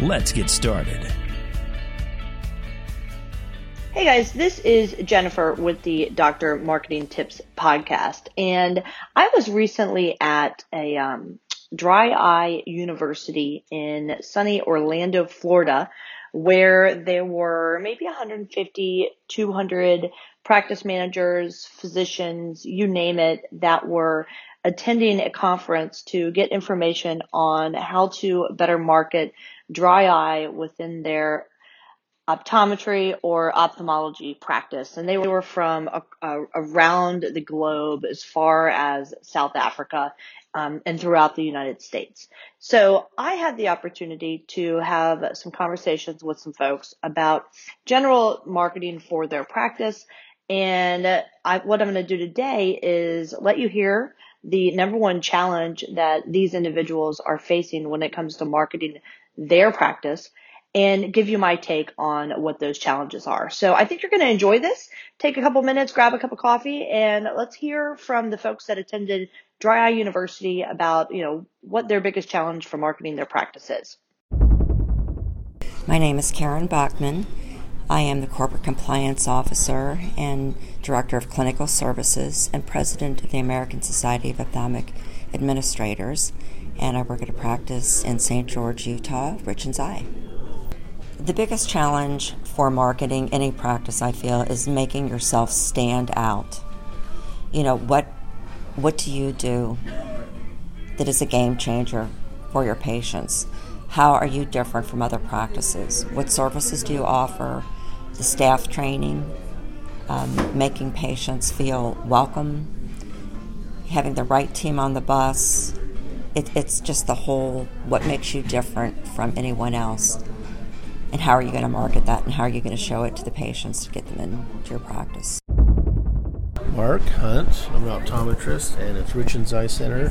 Let's get started. Hey guys, this is Jennifer with the Dr. Marketing Tips podcast. And I was recently at a um, dry eye university in sunny Orlando, Florida, where there were maybe 150, 200 practice managers, physicians, you name it, that were attending a conference to get information on how to better market dry eye within their optometry or ophthalmology practice, and they were from around the globe as far as South Africa um, and throughout the United States. So I had the opportunity to have some conversations with some folks about general marketing for their practice. And I, what I'm going to do today is let you hear the number one challenge that these individuals are facing when it comes to marketing their practice and give you my take on what those challenges are. So I think you're going to enjoy this. Take a couple minutes, grab a cup of coffee, and let's hear from the folks that attended Dry Eye University about, you know, what their biggest challenge for marketing their practice is. My name is Karen Bachman. I am the Corporate Compliance Officer and Director of Clinical Services and President of the American Society of Ophthalmic Administrators, and I work at a practice in St. George, Utah, Richens Eye. The biggest challenge for marketing any practice, I feel, is making yourself stand out. You know, what what do you do that is a game changer for your patients? How are you different from other practices? What services do you offer? The staff training, um, making patients feel welcome, having the right team on the bus. It, it's just the whole what makes you different from anyone else and how are you going to market that and how are you going to show it to the patients to get them into your practice. Mark Hunt. I'm an optometrist, and it's Richens Eye Center,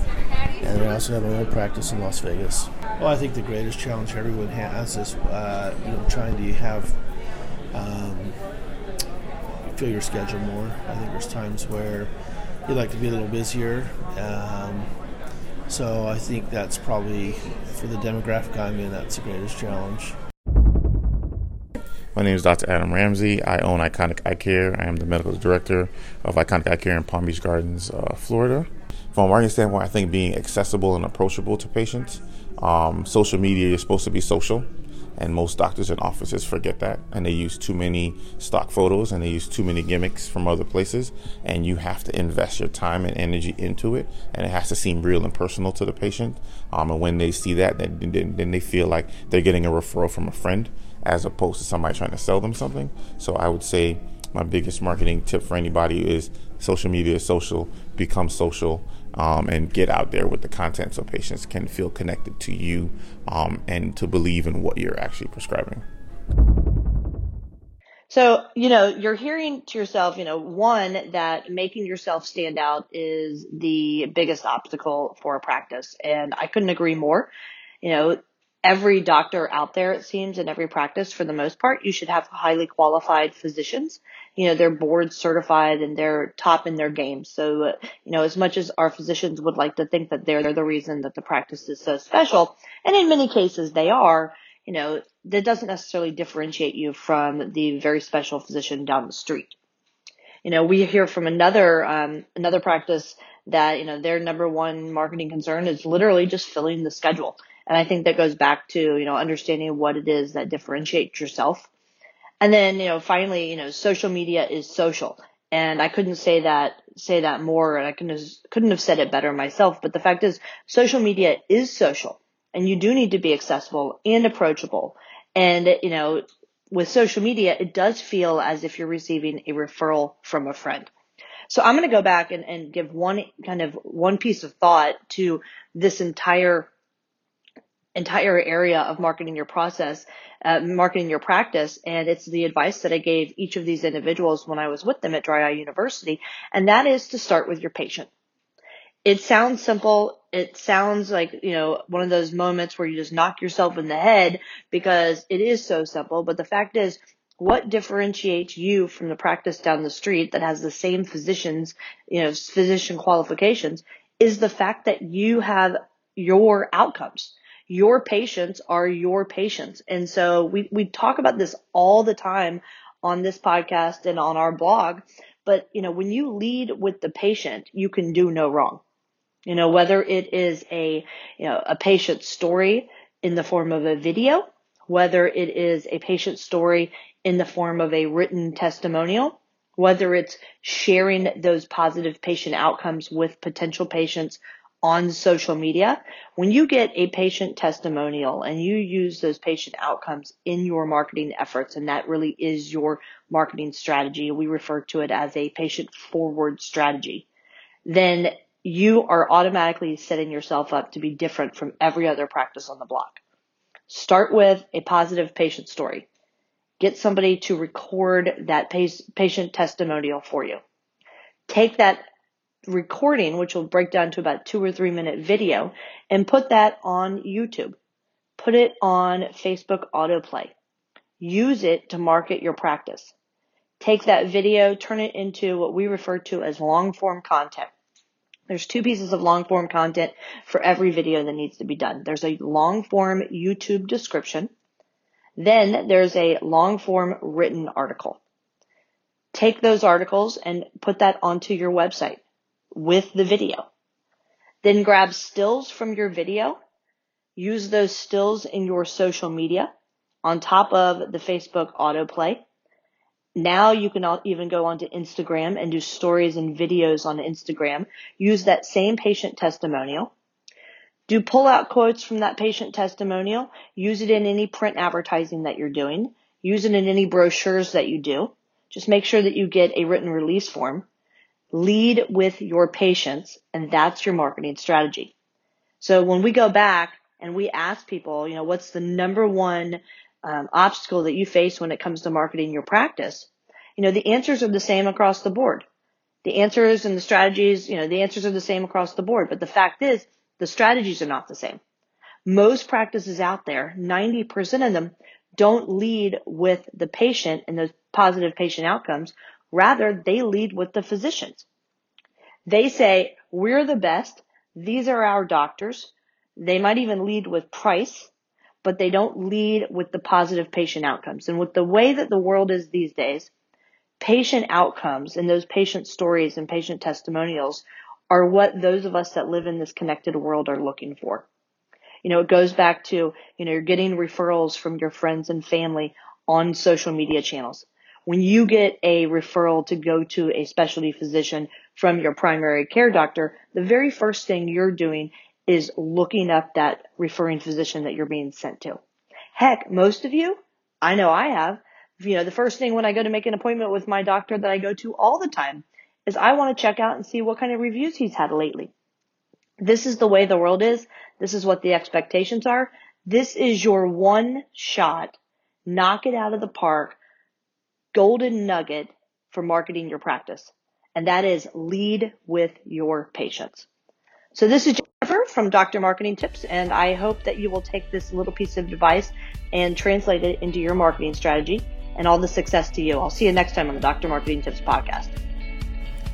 and I also have my own practice in Las Vegas. Well, I think the greatest challenge everyone has is, uh, you know, trying to have um, fill your schedule more. I think there's times where you'd like to be a little busier. Um, so I think that's probably for the demographic I'm in. That's the greatest challenge. My name is Dr. Adam Ramsey. I own Iconic Eye Care. I am the medical director of Iconic Eye Care in Palm Beach Gardens, uh, Florida. From a marketing standpoint, I think being accessible and approachable to patients. Um, social media is supposed to be social, and most doctors and offices forget that, and they use too many stock photos and they use too many gimmicks from other places. And you have to invest your time and energy into it, and it has to seem real and personal to the patient. Um, and when they see that, then, then they feel like they're getting a referral from a friend as opposed to somebody trying to sell them something. So I would say my biggest marketing tip for anybody is social media is social, become social, um, and get out there with the content so patients can feel connected to you um, and to believe in what you're actually prescribing. So, you know, you're hearing to yourself, you know, one, that making yourself stand out is the biggest obstacle for a practice. And I couldn't agree more. You know, every doctor out there, it seems, in every practice, for the most part, you should have highly qualified physicians. You know, they're board certified and they're top in their game. So, uh, you know, as much as our physicians would like to think that they're the reason that the practice is so special, and in many cases they are, you know, that doesn't necessarily differentiate you from the very special physician down the street. You know, we hear from another, um, another practice that, you know, their number one marketing concern is literally just filling the schedule and I think that goes back to, you know, understanding what it is that differentiates yourself. And then, you know, finally, you know, social media is social. And I couldn't say that, say that more and I couldn't have, couldn't have said it better myself. But the fact is social media is social and you do need to be accessible and approachable. And, you know, with social media, it does feel as if you're receiving a referral from a friend. So I'm going to go back and, and give one kind of one piece of thought to this entire entire area of marketing your process, uh, marketing your practice. And it's the advice that I gave each of these individuals when I was with them at Dry Eye University. And that is to start with your patient. It sounds simple. It sounds like, you know, one of those moments where you just knock yourself in the head because it is so simple. But the fact is, what differentiates you from the practice down the street that has the same physicians, you know, physician qualifications is the fact that you have your outcomes your patients are your patients. And so we, we talk about this all the time on this podcast and on our blog. But, you know, when you lead with the patient, you can do no wrong. You know, whether it is a, you know, a patient story in the form of a video, whether it is a patient story in the form of a written testimonial, whether it's sharing those positive patient outcomes with potential patients on social media, when you get a patient testimonial and you use those patient outcomes in your marketing efforts, and that really is your marketing strategy, we refer to it as a patient forward strategy, then you are automatically setting yourself up to be different from every other practice on the block. Start with a positive patient story. Get somebody to record that patient testimonial for you. Take that recording, which will break down to about two or three minute video, and put that on YouTube. Put it on Facebook autoplay. Use it to market your practice. Take that video, turn it into what we refer to as long form content. There's two pieces of long form content for every video that needs to be done. There's a long form YouTube description. Then there's a long form written article. Take those articles and put that onto your website with the video. Then grab stills from your video. Use those stills in your social media on top of the Facebook autoplay. Now you can even go onto Instagram and do stories and videos on Instagram. Use that same patient testimonial. Do pull out quotes from that patient testimonial. Use it in any print advertising that you're doing. Use it in any brochures that you do. Just make sure that you get a written release form. Lead with your patients, and that's your marketing strategy. So when we go back and we ask people, you know, what's the number one um, obstacle that you face when it comes to marketing your practice? You know, the answers are the same across the board. The answers and the strategies, you know, the answers are the same across the board. But the fact is, the strategies are not the same. Most practices out there, 90% of them don't lead with the patient and those positive patient outcomes. Rather, they lead with the physicians. They say, we're the best. These are our doctors. They might even lead with price, but they don't lead with the positive patient outcomes. And with the way that the world is these days, patient outcomes and those patient stories and patient testimonials are what those of us that live in this connected world are looking for. You know, it goes back to, you know, you're getting referrals from your friends and family on social media channels when you get a referral to go to a specialty physician from your primary care doctor, the very first thing you're doing is looking up that referring physician that you're being sent to. Heck, most of you, I know I have, you know, the first thing when I go to make an appointment with my doctor that I go to all the time is I want to check out and see what kind of reviews he's had lately. This is the way the world is. This is what the expectations are. This is your one shot. Knock it out of the park golden nugget for marketing your practice. And that is lead with your patients. So this is Jennifer from Dr. Marketing Tips, and I hope that you will take this little piece of advice and translate it into your marketing strategy and all the success to you. I'll see you next time on the Dr. Marketing Tips podcast.